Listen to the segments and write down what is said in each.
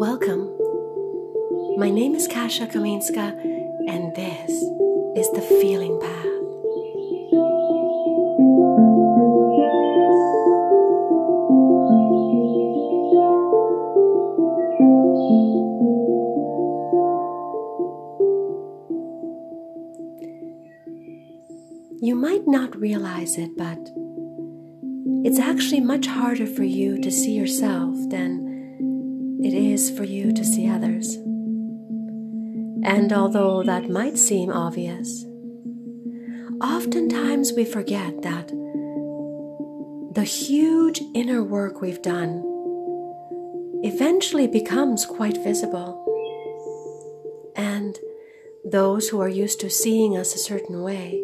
Welcome. My name is Kasia Kaminska, and this is the Feeling Path. You might not realize it, but it's actually much harder for you to see yourself than it is for you to see others. And although that might seem obvious, oftentimes we forget that the huge inner work we've done eventually becomes quite visible. And those who are used to seeing us a certain way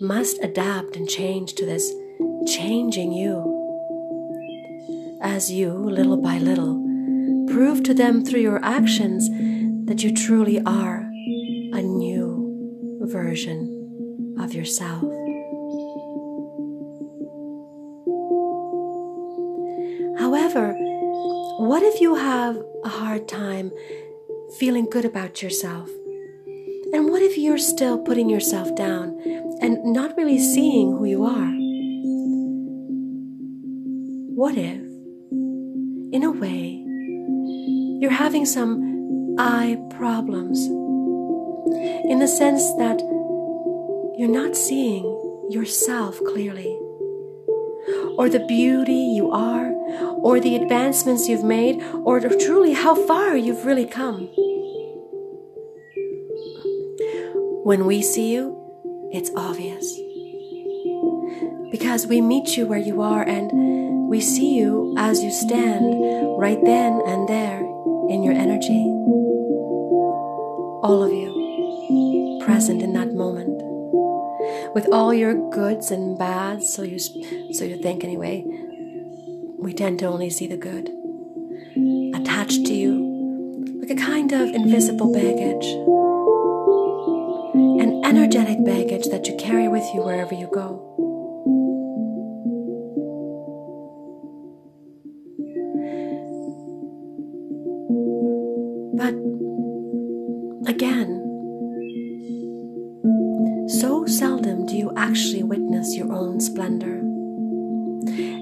must adapt and change to this changing you. As you, little by little, prove to them through your actions that you truly are a new version of yourself. However, what if you have a hard time feeling good about yourself? And what if you're still putting yourself down and not really seeing who you are? What if, in a way, you're having some eye problems? In the sense that you're not seeing yourself clearly, or the beauty you are, or the advancements you've made, or truly how far you've really come. When we see you, it's obvious. Because we meet you where you are and we see you as you stand right then and there in your energy. All of you present in that moment. With all your goods and bads, so you so you think anyway. We tend to only see the good. Attached to you like a kind of invisible baggage an energetic baggage that you carry with you wherever you go. But again, so seldom do you actually witness your own splendor.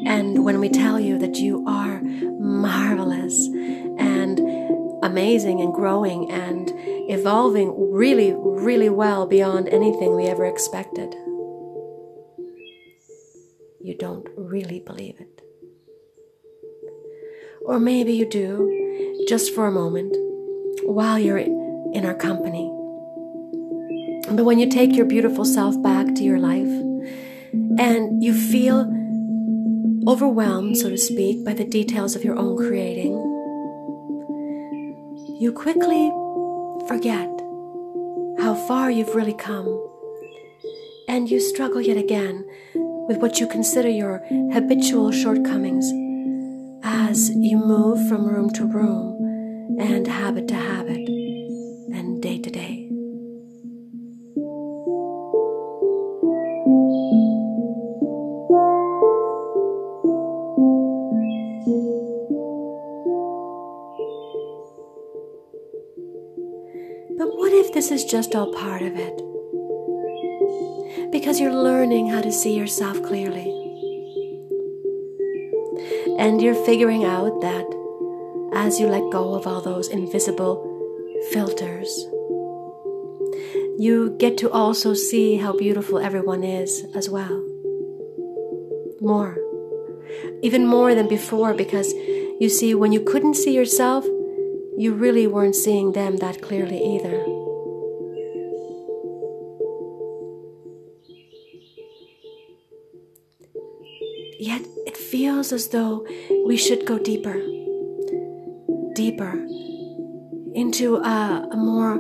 And when we tell you that you are marvelous and amazing and growing and evolving really, really well beyond anything we ever expected. You don't really believe it. Or maybe you do, just for a moment, while you're in our company. But when you take your beautiful self back to your life and you feel overwhelmed, so to speak, by the details of your own creating, you quickly forget how far you've really come. And you struggle yet again with what you consider your habitual shortcomings as you move from room to room and habit to habit this is just all part of it. Because you're learning how to see yourself clearly. And you're figuring out that as you let go of all those invisible filters, you get to also see how beautiful everyone is as well. More. Even more than before, because you see, when you couldn't see yourself, you really weren't seeing them that clearly either. As though we should go deeper, deeper into a, a more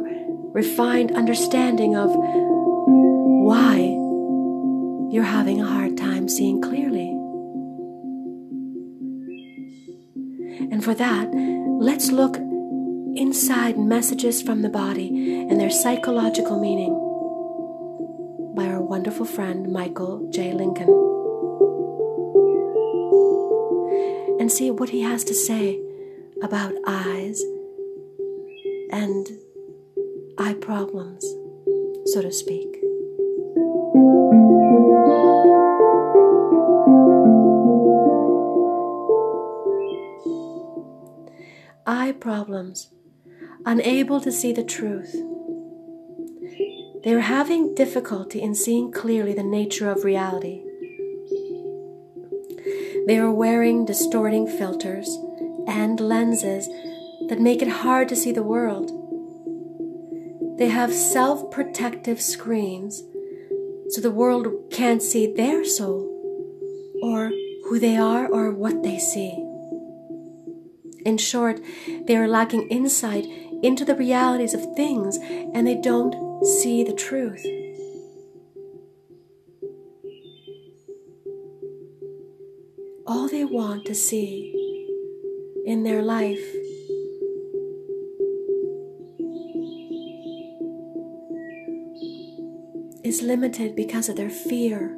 refined understanding of why you're having a hard time seeing clearly. And for that, let's look inside messages from the body and their psychological meaning by our wonderful friend Michael J. Lincoln and see what he has to say about eyes and eye problems, so to speak. Eye problems, unable to see the truth. They are having difficulty in seeing clearly the nature of reality. They are wearing distorting filters and lenses that make it hard to see the world. They have self protective screens so the world can't see their soul or who they are or what they see. In short, they are lacking insight into the realities of things and they don't see the truth. Want to see in their life is limited because of their fear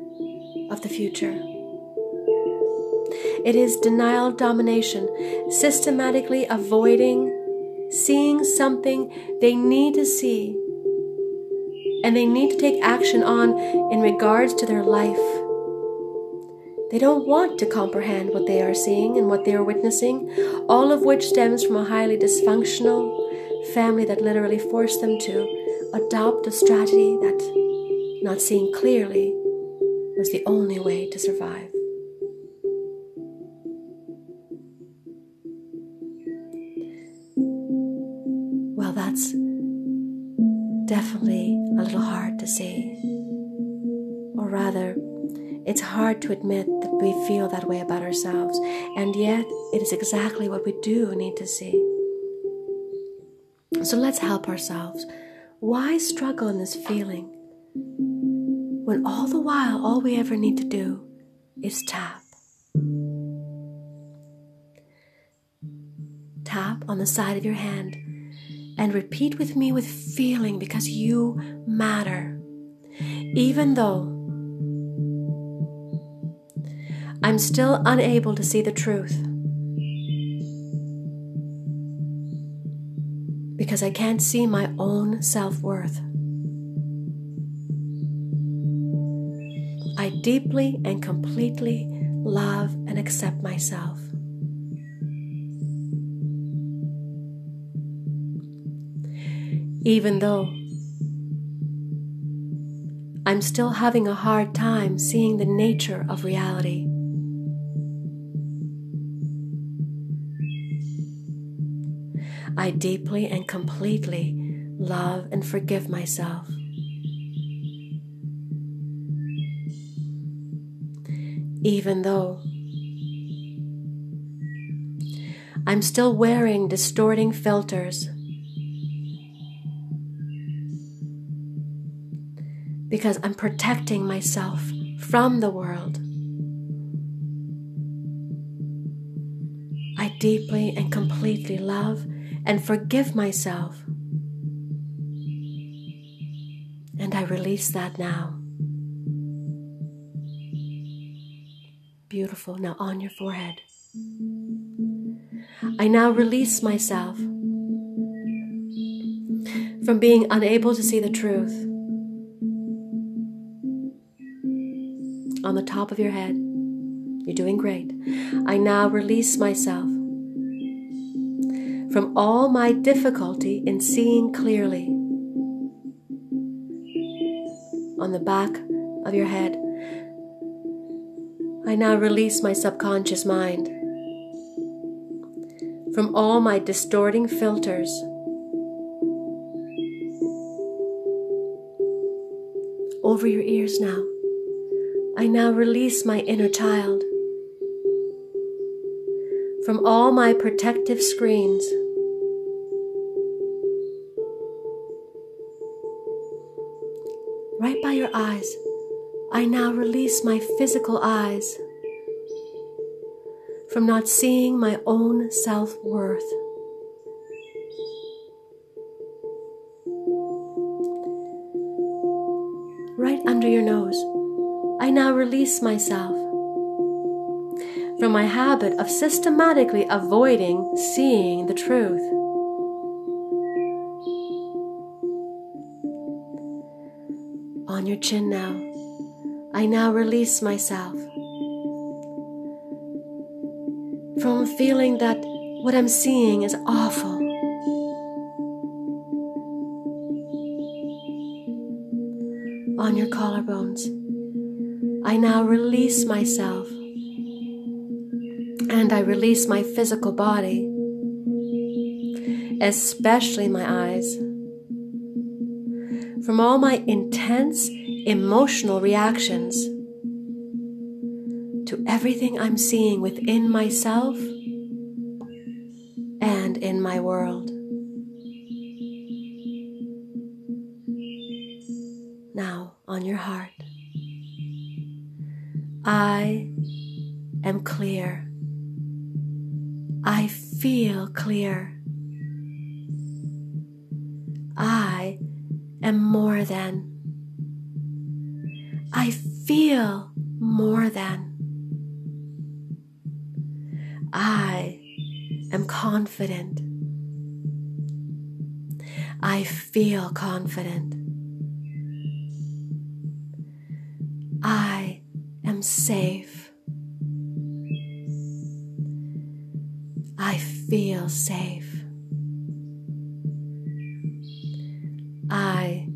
of the future. It is denial domination, systematically avoiding seeing something they need to see and they need to take action on in regards to their life. They don't want to comprehend what they are seeing and what they are witnessing, all of which stems from a highly dysfunctional family that literally forced them to adopt a strategy that not seeing clearly was the only way to survive. Hard to admit that we feel that way about ourselves, and yet it is exactly what we do need to see. So let's help ourselves. Why struggle in this feeling when all the while all we ever need to do is tap? Tap on the side of your hand and repeat with me with feeling because you matter. Even though I'm still unable to see the truth because I can't see my own self worth. I deeply and completely love and accept myself. even though I'm still having a hard time seeing the nature of reality. I deeply and completely love and forgive myself. Even though I'm still wearing distorting filters because I'm protecting myself from the world. I deeply and completely love and forgive myself. And I release that now. Beautiful. Now on your forehead. I now release myself from being unable to see the truth. on the top of your head. You're doing great. I now release myself from all my difficulty in seeing clearly. On the back of your head, I now release my subconscious mind from all my distorting filters. Over your ears now. I now release my inner child from all my protective screens. Your eyes, I now release my physical eyes from not seeing my own self worth. Right under your nose. I now release myself from my habit of systematically avoiding seeing the truth. Chin now, I now release myself from feeling that what I'm seeing is awful. On your collarbones, I now release myself and I release my physical body, especially my eyes, from all my intense emotional reactions to everything I'm seeing within myself and in my world. Now, on your heart, I am clear. I feel clear. I am more than. I feel more than. I am confident. I feel confident. I am safe. I feel safe. I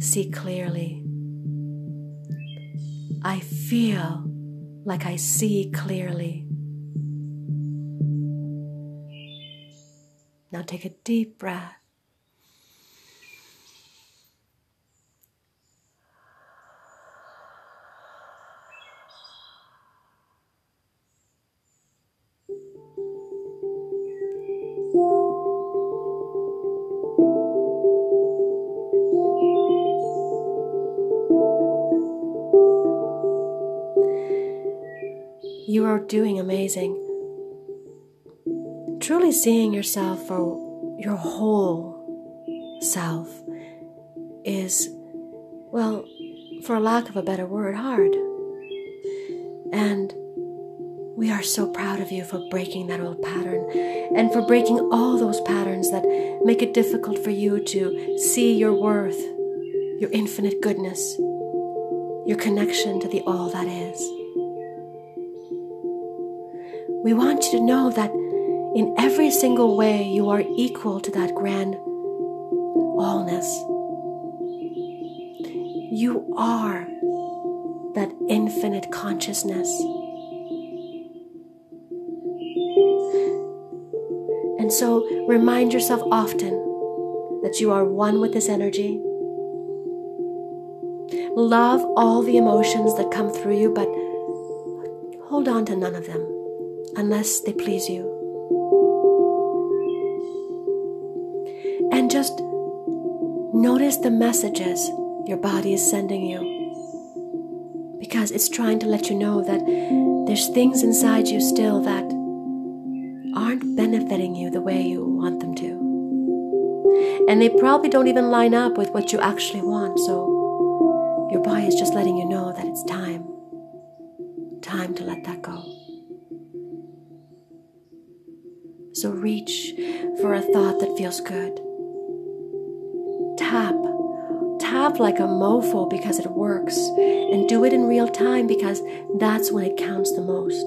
see clearly. Feel like I see clearly. Now take a deep breath. Doing amazing truly seeing yourself for your whole self is, well, for lack of a better word, hard. And we are so proud of you for breaking that old pattern and for breaking all those patterns that make it difficult for you to see your worth, your infinite goodness, your connection to the all that is. We want you to know that in every single way, you are equal to that grand allness. You are that infinite consciousness. And so remind yourself often that you are one with this energy. Love all the emotions that come through you, but hold on to none of them unless they please you. And just notice the messages your body is sending you. Because it's trying to let you know that there's things inside you still that aren't benefiting you the way you want them to. And they probably don't even line up with what you actually want. So your body is just letting you know that it's time. Time to let that go. So reach for a thought that feels good tap. Tap like a mofo because it works. And do it in real time because that's when it counts the most.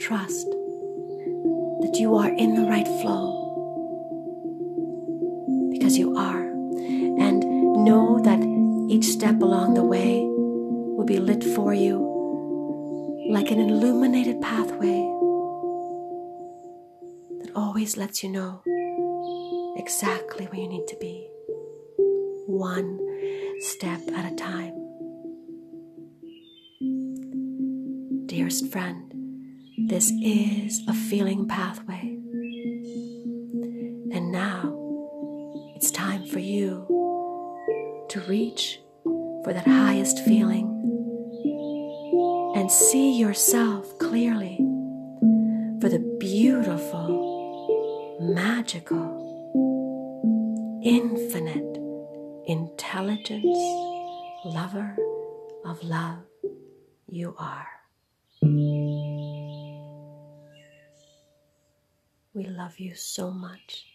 Trust that you are in the right flow. Because you are. And know that each step along the way will be lit for you like an illuminated pathway that always lets you know exactly where you need to be, one step at a time. Dearest friend, this is a feeling pathway. And now it's time for you to reach for that highest feeling see yourself clearly for the beautiful, magical, infinite intelligence, lover of love you are. We love you so much.